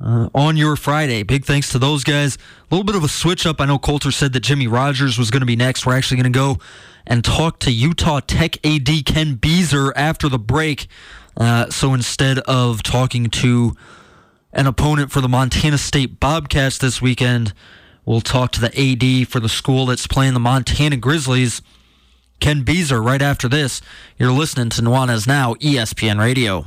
uh, on your Friday. Big thanks to those guys. A little bit of a switch up. I know Colter said that Jimmy Rogers was going to be next. We're actually going to go and talk to Utah Tech AD Ken Beazer after the break. Uh, so instead of talking to an opponent for the Montana State Bobcats this weekend, we'll talk to the AD for the school that's playing the Montana Grizzlies. Ken Beazer right after this. You're listening to Nuanez Now, ESPN Radio.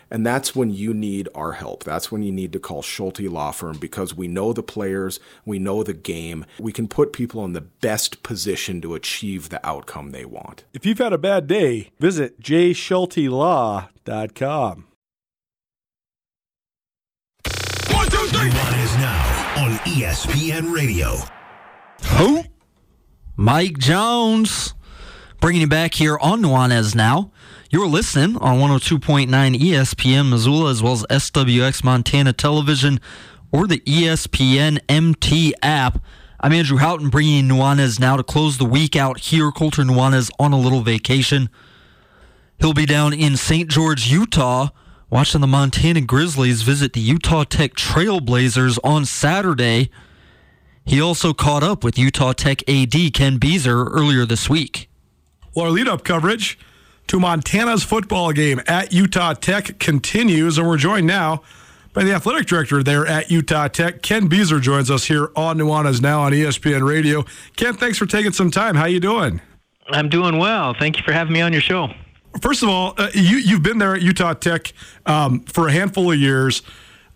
and that's when you need our help. That's when you need to call Schulte Law Firm because we know the players, we know the game. We can put people in the best position to achieve the outcome they want. If you've had a bad day, visit jschultelaw.com. One, two, three. is now on ESPN Radio. Who? Mike Jones. Bringing you back here on Nuanez now. You're listening on 102.9 ESPN Missoula as well as SWX Montana Television or the ESPN MT app. I'm Andrew Houghton bringing Nuanez now to close the week out here. Colter Nuanez on a little vacation. He'll be down in St. George, Utah, watching the Montana Grizzlies visit the Utah Tech Trailblazers on Saturday. He also caught up with Utah Tech AD Ken Beazer earlier this week. Well, our lead up coverage to Montana's football game at Utah Tech continues, and we're joined now by the athletic director there at Utah Tech. Ken Beazer, joins us here on Nuanez Now on ESPN Radio. Ken, thanks for taking some time. How you doing? I'm doing well. Thank you for having me on your show. First of all, uh, you you've been there at Utah Tech um, for a handful of years.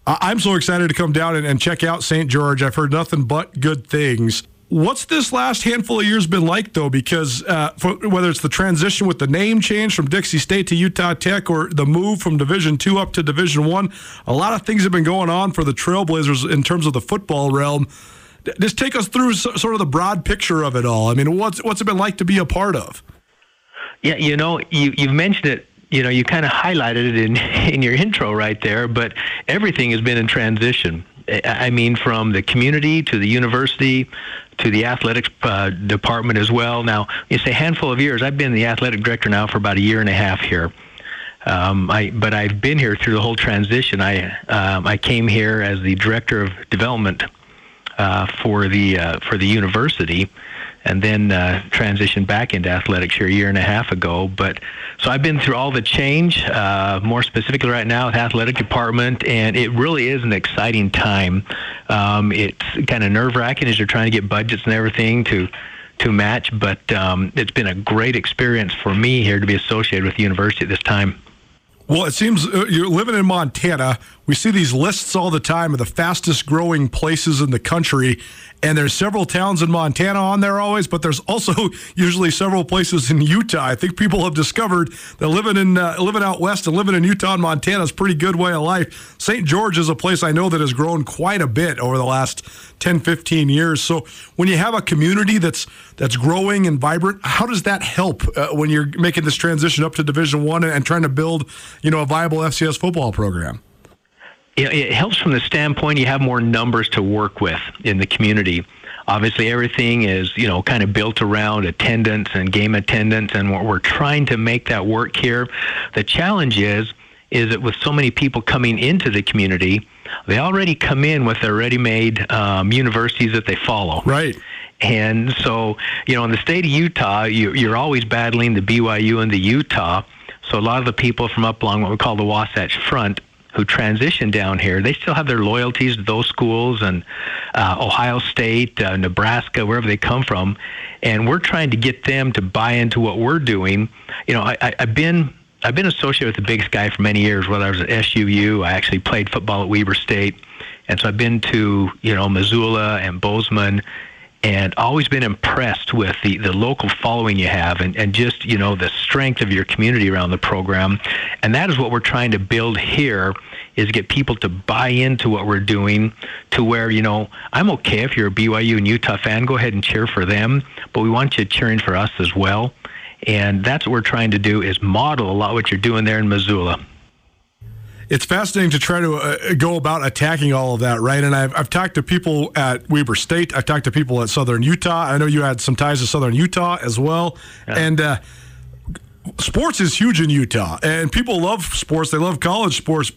I'm so excited to come down and, and check out St. George. I've heard nothing but good things. What's this last handful of years been like, though? Because uh, whether it's the transition with the name change from Dixie State to Utah Tech, or the move from Division Two up to Division One, a lot of things have been going on for the Trailblazers in terms of the football realm. Just take us through sort of the broad picture of it all. I mean, what's what's it been like to be a part of? Yeah, you know, you you've mentioned it you know, you kind of highlighted it in in your intro right there, but everything has been in transition. I mean, from the community to the university to the athletics uh, department as well. Now, it's a handful of years. I've been the athletic director now for about a year and a half here. Um, I, but I've been here through the whole transition. I um, I came here as the director of development uh, for the uh, for the university, and then uh, transitioned back into athletics here a year and a half ago. But so I've been through all the change, uh, more specifically right now with athletic department, and it really is an exciting time. Um, it's kind of nerve wracking as you're trying to get budgets and everything to to match, but um, it's been a great experience for me here to be associated with the university at this time. Well, it seems uh, you're living in Montana. We see these lists all the time of the fastest growing places in the country, and there's several towns in Montana on there always, but there's also usually several places in Utah. I think people have discovered that living in uh, living out west and living in Utah and Montana is a pretty good way of life. St. George is a place I know that has grown quite a bit over the last 10, 15 years. So when you have a community that's that's growing and vibrant, how does that help uh, when you're making this transition up to Division One and, and trying to build, you know, a viable FCS football program? It helps from the standpoint you have more numbers to work with in the community. Obviously, everything is you know kind of built around attendance and game attendance, and we're, we're trying to make that work here. The challenge is is that with so many people coming into the community, they already come in with their ready-made um, universities that they follow. Right. And so, you know, in the state of Utah, you, you're always battling the BYU and the Utah. So a lot of the people from up along what we call the Wasatch Front who transition down here, they still have their loyalties to those schools and uh, Ohio State, uh, Nebraska, wherever they come from, and we're trying to get them to buy into what we're doing. You know, I, I, I've been I've been associated with the Big Sky for many years. Whether I was at SUU, I actually played football at Weber State, and so I've been to you know Missoula and Bozeman, and always been impressed with the, the local following you have and, and just, you know, the strength of your community around the program. And that is what we're trying to build here is get people to buy into what we're doing to where, you know, I'm okay if you're a BYU and Utah fan, go ahead and cheer for them, but we want you cheering for us as well. And that's what we're trying to do is model a lot what you're doing there in Missoula it's fascinating to try to uh, go about attacking all of that, right? And I've, I've talked to people at Weber State. I've talked to people at Southern Utah. I know you had some ties to Southern Utah as well. Yeah. And uh, sports is huge in Utah, and people love sports. They love college sports.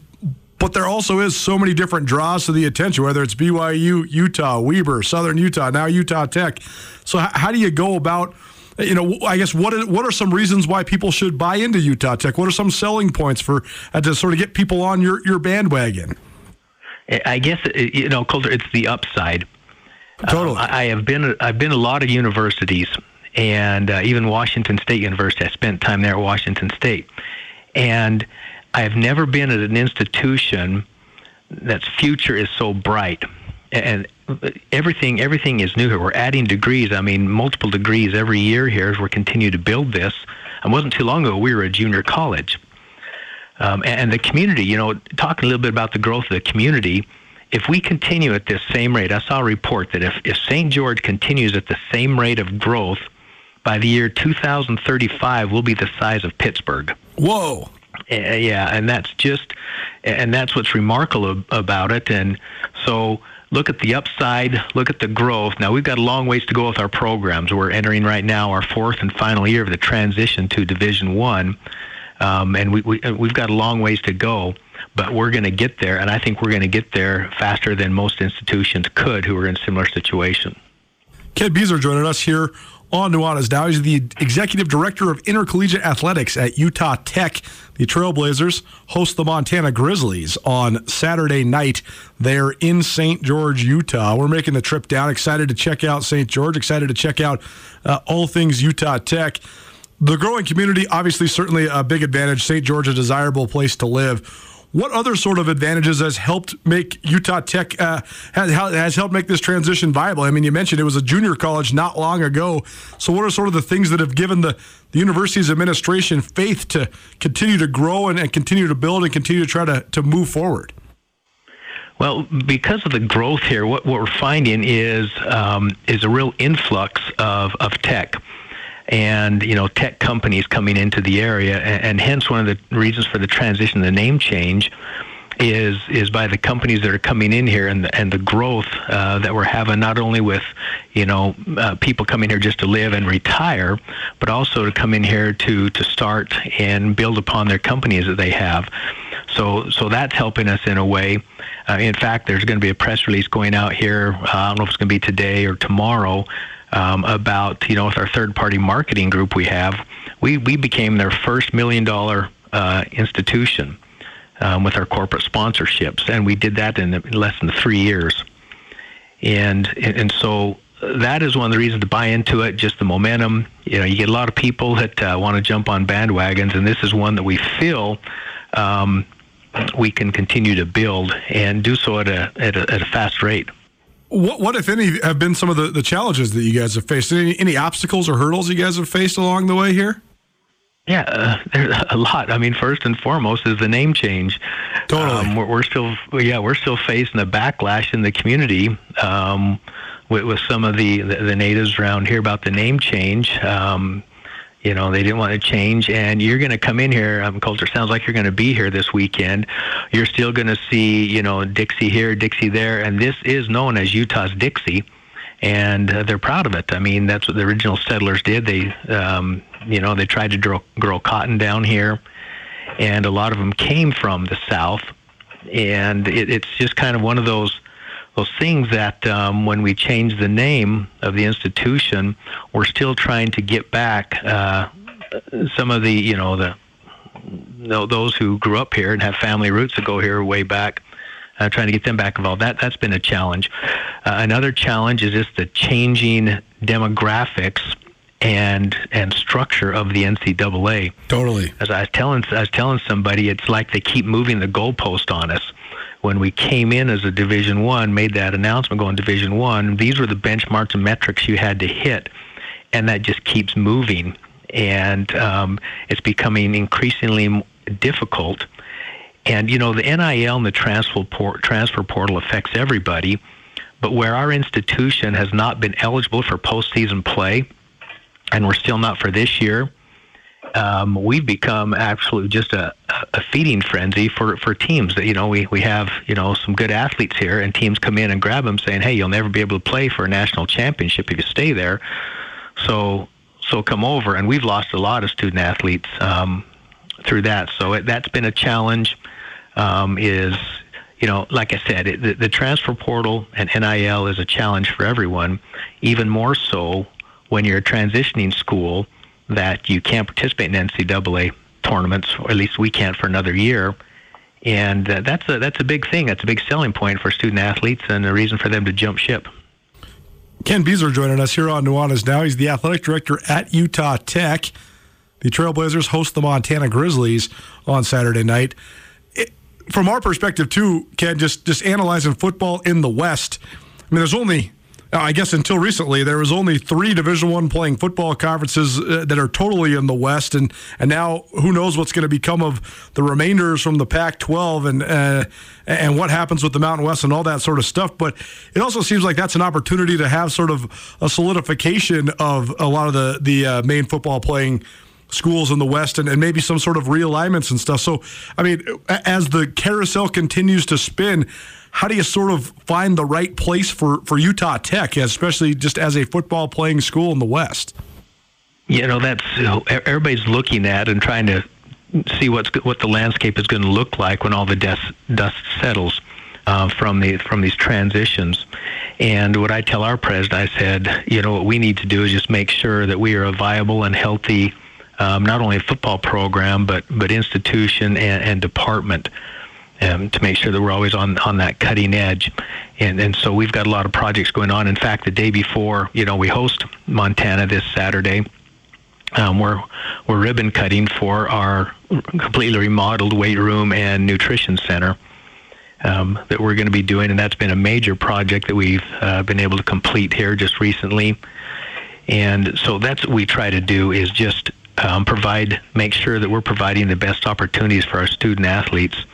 But there also is so many different draws to the attention, whether it's BYU, Utah, Weber, Southern Utah, now Utah Tech. So, how do you go about you know, I guess what are, what are some reasons why people should buy into Utah Tech? What are some selling points for uh, to sort of get people on your your bandwagon? I guess you know, Colter, it's the upside. Totally. Uh, I have been I've been a lot of universities, and uh, even Washington State University. I spent time there at Washington State, and I have never been at an institution that's future is so bright and everything everything is new here. We're adding degrees. I mean, multiple degrees every year here as we continue to build this. It wasn't too long ago we were a junior college, um, and, and the community. You know, talking a little bit about the growth of the community. If we continue at this same rate, I saw a report that if, if St. George continues at the same rate of growth, by the year 2035, we'll be the size of Pittsburgh. Whoa. Uh, yeah, and that's just, and that's what's remarkable about it. And so, look at the upside, look at the growth. Now we've got a long ways to go with our programs. We're entering right now our fourth and final year of the transition to Division One, um, and we, we we've got a long ways to go. But we're going to get there, and I think we're going to get there faster than most institutions could who are in similar situation. Ken Beazer joining us here on Nuanez Now. He's the executive director of intercollegiate athletics at Utah Tech. The Trailblazers host the Montana Grizzlies on Saturday night there in St. George, Utah. We're making the trip down. Excited to check out St. George. Excited to check out uh, all things Utah Tech. The growing community, obviously, certainly a big advantage. St. George, a desirable place to live what other sort of advantages has helped make Utah Tech uh, has, has helped make this transition viable? I mean, you mentioned it was a junior college not long ago. So, what are sort of the things that have given the the university's administration faith to continue to grow and, and continue to build and continue to try to, to move forward? Well, because of the growth here, what, what we're finding is um, is a real influx of, of tech and you know tech companies coming into the area, and, and hence one of the reasons for the transition, the name change, is is by the companies that are coming in here and the, and the growth uh, that we're having not only with you know uh, people coming here just to live and retire, but also to come in here to to start and build upon their companies that they have. So so that's helping us in a way. Uh, in fact, there's going to be a press release going out here. Uh, I don't know if it's going to be today or tomorrow um, about you know with our third party marketing group we have we we became their first million dollar uh, institution um, with our corporate sponsorships. And we did that in less than three years. And and so that is one of the reasons to buy into it just the momentum. You know you get a lot of people that uh, want to jump on bandwagons and this is one that we feel um, we can continue to build and do so at a, at a, at a fast rate what, what, if any, have been some of the, the challenges that you guys have faced? Any, any obstacles or hurdles you guys have faced along the way here? Yeah, uh, there's a lot. I mean, first and foremost is the name change. Totally. Um, we're, we're, still, yeah, we're still facing the backlash in the community um, with, with, some of the, the, the natives around here about the name change. Um, you know, they didn't want to change, and you're going to come in here. Um, Colter sounds like you're going to be here this weekend. You're still going to see, you know, Dixie here, Dixie there, and this is known as Utah's Dixie, and uh, they're proud of it. I mean, that's what the original settlers did. They, um, you know, they tried to grow, grow cotton down here, and a lot of them came from the south, and it, it's just kind of one of those those things that um, when we change the name of the institution, we're still trying to get back uh, some of the, you know, the those who grew up here and have family roots that go here way back. Uh, trying to get them back involved. That that's been a challenge. Uh, another challenge is just the changing demographics and and structure of the NCAA. Totally. As I was telling I was telling somebody, it's like they keep moving the goalpost on us when we came in as a Division One, made that announcement going Division One. These were the benchmarks and metrics you had to hit, and that just keeps moving, and um, it's becoming increasingly difficult. And you know, the NIL and the transfer port, transfer portal affects everybody, but where our institution has not been eligible for postseason play, and we're still not for this year um, we've become absolutely just a, a feeding frenzy for, for teams. That you know, we, we have you know some good athletes here, and teams come in and grab them, saying, "Hey, you'll never be able to play for a national championship if you stay there." So so come over, and we've lost a lot of student athletes um, through that. So it, that's been a challenge. Um, is you know, like I said, it, the, the transfer portal and NIL is a challenge for everyone. Even more so when you're transitioning school that you can't participate in NCAA tournaments, or at least we can't for another year. And uh, that's a that's a big thing. That's a big selling point for student athletes and a reason for them to jump ship. Ken Beazer joining us here on Nuanez Now. He's the athletic director at Utah Tech. The Trailblazers host the Montana Grizzlies on Saturday night. It, from our perspective, too, Ken, just just analyzing football in the West. I mean, there's only I guess until recently, there was only three Division One playing football conferences uh, that are totally in the West, and and now who knows what's going to become of the remainders from the Pac-12 and uh, and what happens with the Mountain West and all that sort of stuff. But it also seems like that's an opportunity to have sort of a solidification of a lot of the the uh, main football playing schools in the West and, and maybe some sort of realignments and stuff. So, I mean, as the carousel continues to spin how do you sort of find the right place for, for Utah Tech, especially just as a football playing school in the West? You know, that's everybody's looking at and trying to see what's what the landscape is going to look like when all the dust dust settles uh, from the from these transitions. And what I tell our president, I said, you know, what we need to do is just make sure that we are a viable and healthy, um, not only a football program but but institution and, and department um, to make sure that we're always on on that cutting edge. And and so we've got a lot of projects going on. In fact, the day before, you know, we host Montana this Saturday. Um, we're we're ribbon cutting for our completely remodeled weight room and nutrition center um, that we're going to be doing, and that's been a major project that we've uh, been able to complete here just recently. And so that's what we try to do is just um, provide, make sure that we're providing the best opportunities for our student athletes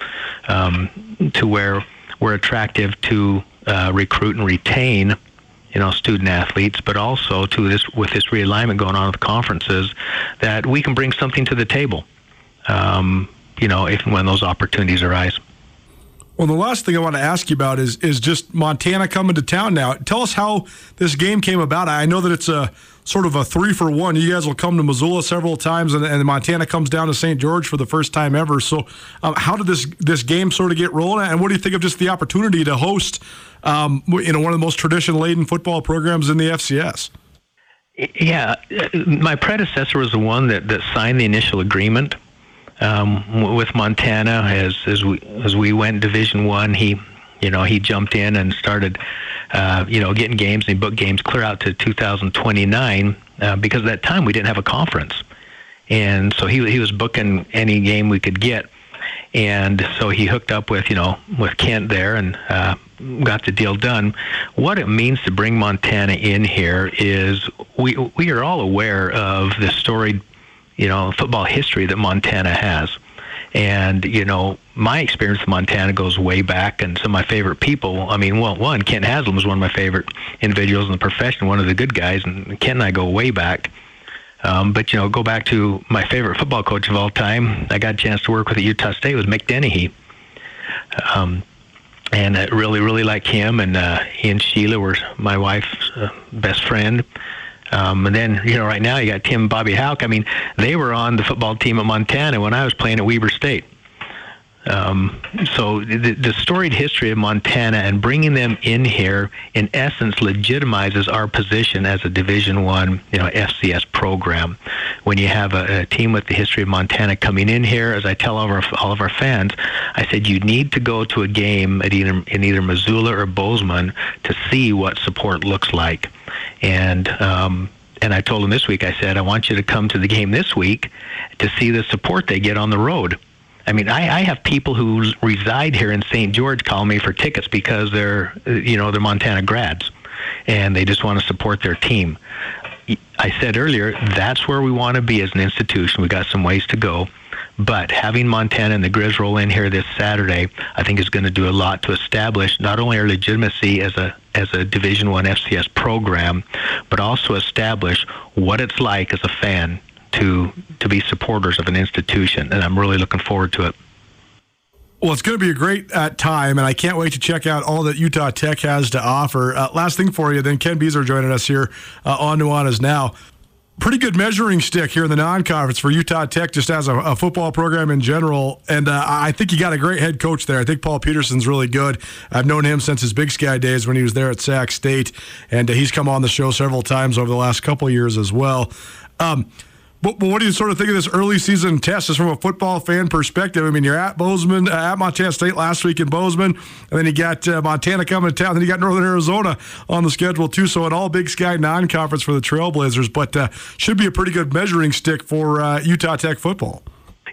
um, to where we're attractive to uh, recruit and retain, you know, student athletes, but also to this with this realignment going on with conferences, that we can bring something to the table, um, you know, if and when those opportunities arise. Well, the last thing I want to ask you about is is just Montana coming to town now. Tell us how this game came about. I know that it's a sort of a three for one. You guys will come to Missoula several times, and, and Montana comes down to St. George for the first time ever. So, um, how did this this game sort of get rolling? And what do you think of just the opportunity to host, um, you know, one of the most tradition laden football programs in the FCS? Yeah, my predecessor was the one that, that signed the initial agreement um, with Montana as as we as we went Division One. He, you know, he jumped in and started, uh, you know, getting games and he booked games clear out to 2029 uh, because at that time we didn't have a conference, and so he he was booking any game we could get, and so he hooked up with you know with Kent there and. Uh, got the deal done. What it means to bring Montana in here is we we are all aware of the storied you know, football history that Montana has. And, you know, my experience with Montana goes way back, and some of my favorite people. I mean, well, one, Kent Haslam was one of my favorite individuals in the profession, one of the good guys, and Kent and I go way back. Um, but, you know, go back to my favorite football coach of all time. I got a chance to work with at Utah State was Mick Dennehy. Um, and I really, really like him. And uh, he and Sheila were my wife's uh, best friend. Um, and then, you know, right now you got Tim Bobby Hauck. I mean, they were on the football team at Montana when I was playing at Weber State. Um, so the, the, storied history of Montana and bringing them in here, in essence, legitimizes our position as a Division One, you know, FCS program. When you have a, a, team with the history of Montana coming in here, as I tell all of our, all of our fans, I said you need to go to a game at either in either Missoula or Bozeman to see what support looks like, and. Um, and I told them this week, I said, I want you to come to the game this week to see the support they get on the road I mean, I, I have people who reside here in St. George call me for tickets because they're, you know, they're Montana grads, and they just want to support their team. I said earlier, that's where we want to be as an institution. We got some ways to go. But having Montana and the Grizz roll in here this Saturday, I think is going to do a lot to establish not only our legitimacy as a as a Division One FCS program, but also establish what it's like as a fan to to be supporters of an institution. And I'm really looking forward to it. Well, it's going to be a great uh, time, and I can't wait to check out all that Utah Tech has to offer. Uh, last thing for you, then Ken Beazer joining us here uh, on Nuanez Now pretty good measuring stick here in the non-conference for Utah Tech, just as a, a football program in general. And uh, I think you got a great head coach there. I think Paul Peterson's really good. I've known him since his Big Sky days when he was there at Sac State, and uh, he's come on the show several times over the last couple years as well. Um, but, but, what do you sort of think of this early season test just from a football fan perspective? I mean, you're at Bozeman, uh, at Montana State last week in Bozeman, and then you got uh, Montana coming to town, then you got Northern Arizona on the schedule too. So an all Big Sky non-conference for the Trailblazers, but uh, should be a pretty good measuring stick for uh, Utah Tech football.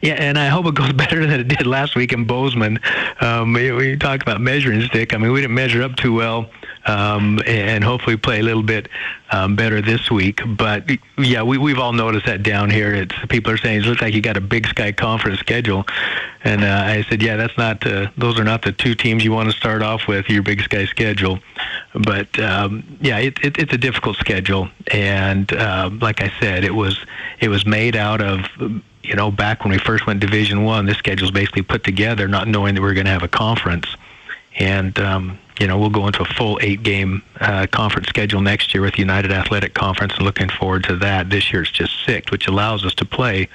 Yeah, and I hope it goes better than it did last week in Bozeman. Um, we, we talk about measuring stick. I mean, we didn't measure up too well um, and hopefully play a little bit um, better this week. But yeah, we, we've all noticed that down here. It's people are saying it looks like you got a Big Sky Conference schedule, and uh, I said, yeah, that's not uh, those are not the two teams you want to start off with your Big Sky schedule. But um, yeah, it, it, it's a difficult schedule, and uh, like I said, it was it was made out of you know back when we first went Division One. This schedule was basically put together, not knowing that we were going to have a conference, and um, you know, we'll go into a full eight game uh, conference schedule next year with the United Athletic Conference and looking forward to that. This year it's just six, which allows us to play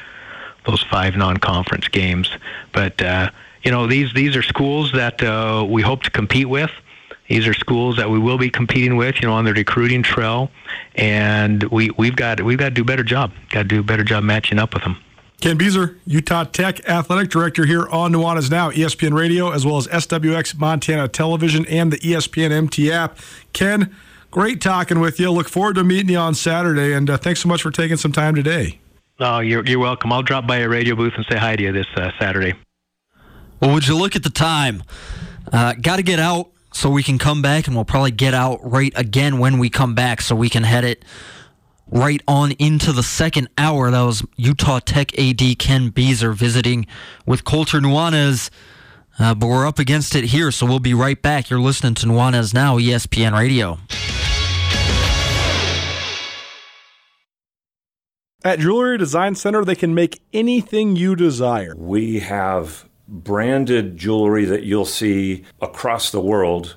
those five non conference games. But, uh, you know, these, these are schools that uh, we hope to compete with. These are schools that we will be competing with, you know, on the recruiting trail, and we we've got we've got to do a better job. Got to do a better job matching up with them. Ken Beazer, Utah Tech Athletic Director here on Nuanez Now, ESPN Radio, as well as SWX Montana Television and the ESPN MT app. Ken, great talking with you. Look forward to meeting you on Saturday, and uh, thanks so much for taking some time today. Oh, you're, you're welcome. I'll drop by a radio booth and say hi to you this uh, Saturday. Well, would you look at the time? Uh, Got to get out so we can come back, and we'll probably get out right again when we come back so we can head it right on into the second hour. That was Utah Tech AD Ken Beazer visiting with Colter Nuanez. Uh, but we're up against it here, so we'll be right back. You're listening to Nuanez Now, ESPN Radio. At Jewelry Design Center, they can make anything you desire. We have branded jewelry that you'll see across the world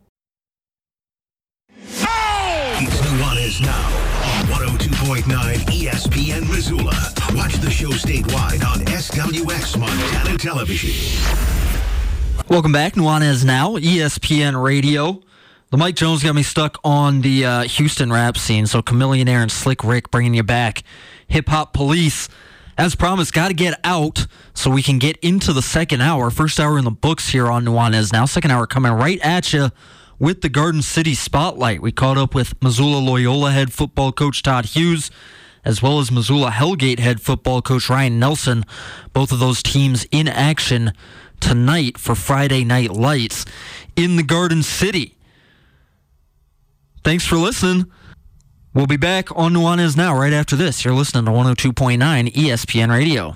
102.9 ESPN Missoula. Watch the show statewide on SWX Montana Television. Welcome back. Nuanez now, ESPN Radio. The Mike Jones got me stuck on the uh, Houston rap scene, so Chamillionaire and Slick Rick bringing you back. Hip Hop Police, as promised, got to get out so we can get into the second hour. First hour in the books here on Nuanez now. Second hour coming right at you with the Garden City Spotlight. We caught up with Missoula Loyola head football coach Todd Hughes, as well as Missoula Hellgate head football coach Ryan Nelson. Both of those teams in action tonight for Friday Night Lights in the Garden City. Thanks for listening. We'll be back on Nuanez Now right after this. You're listening to 102.9 ESPN Radio.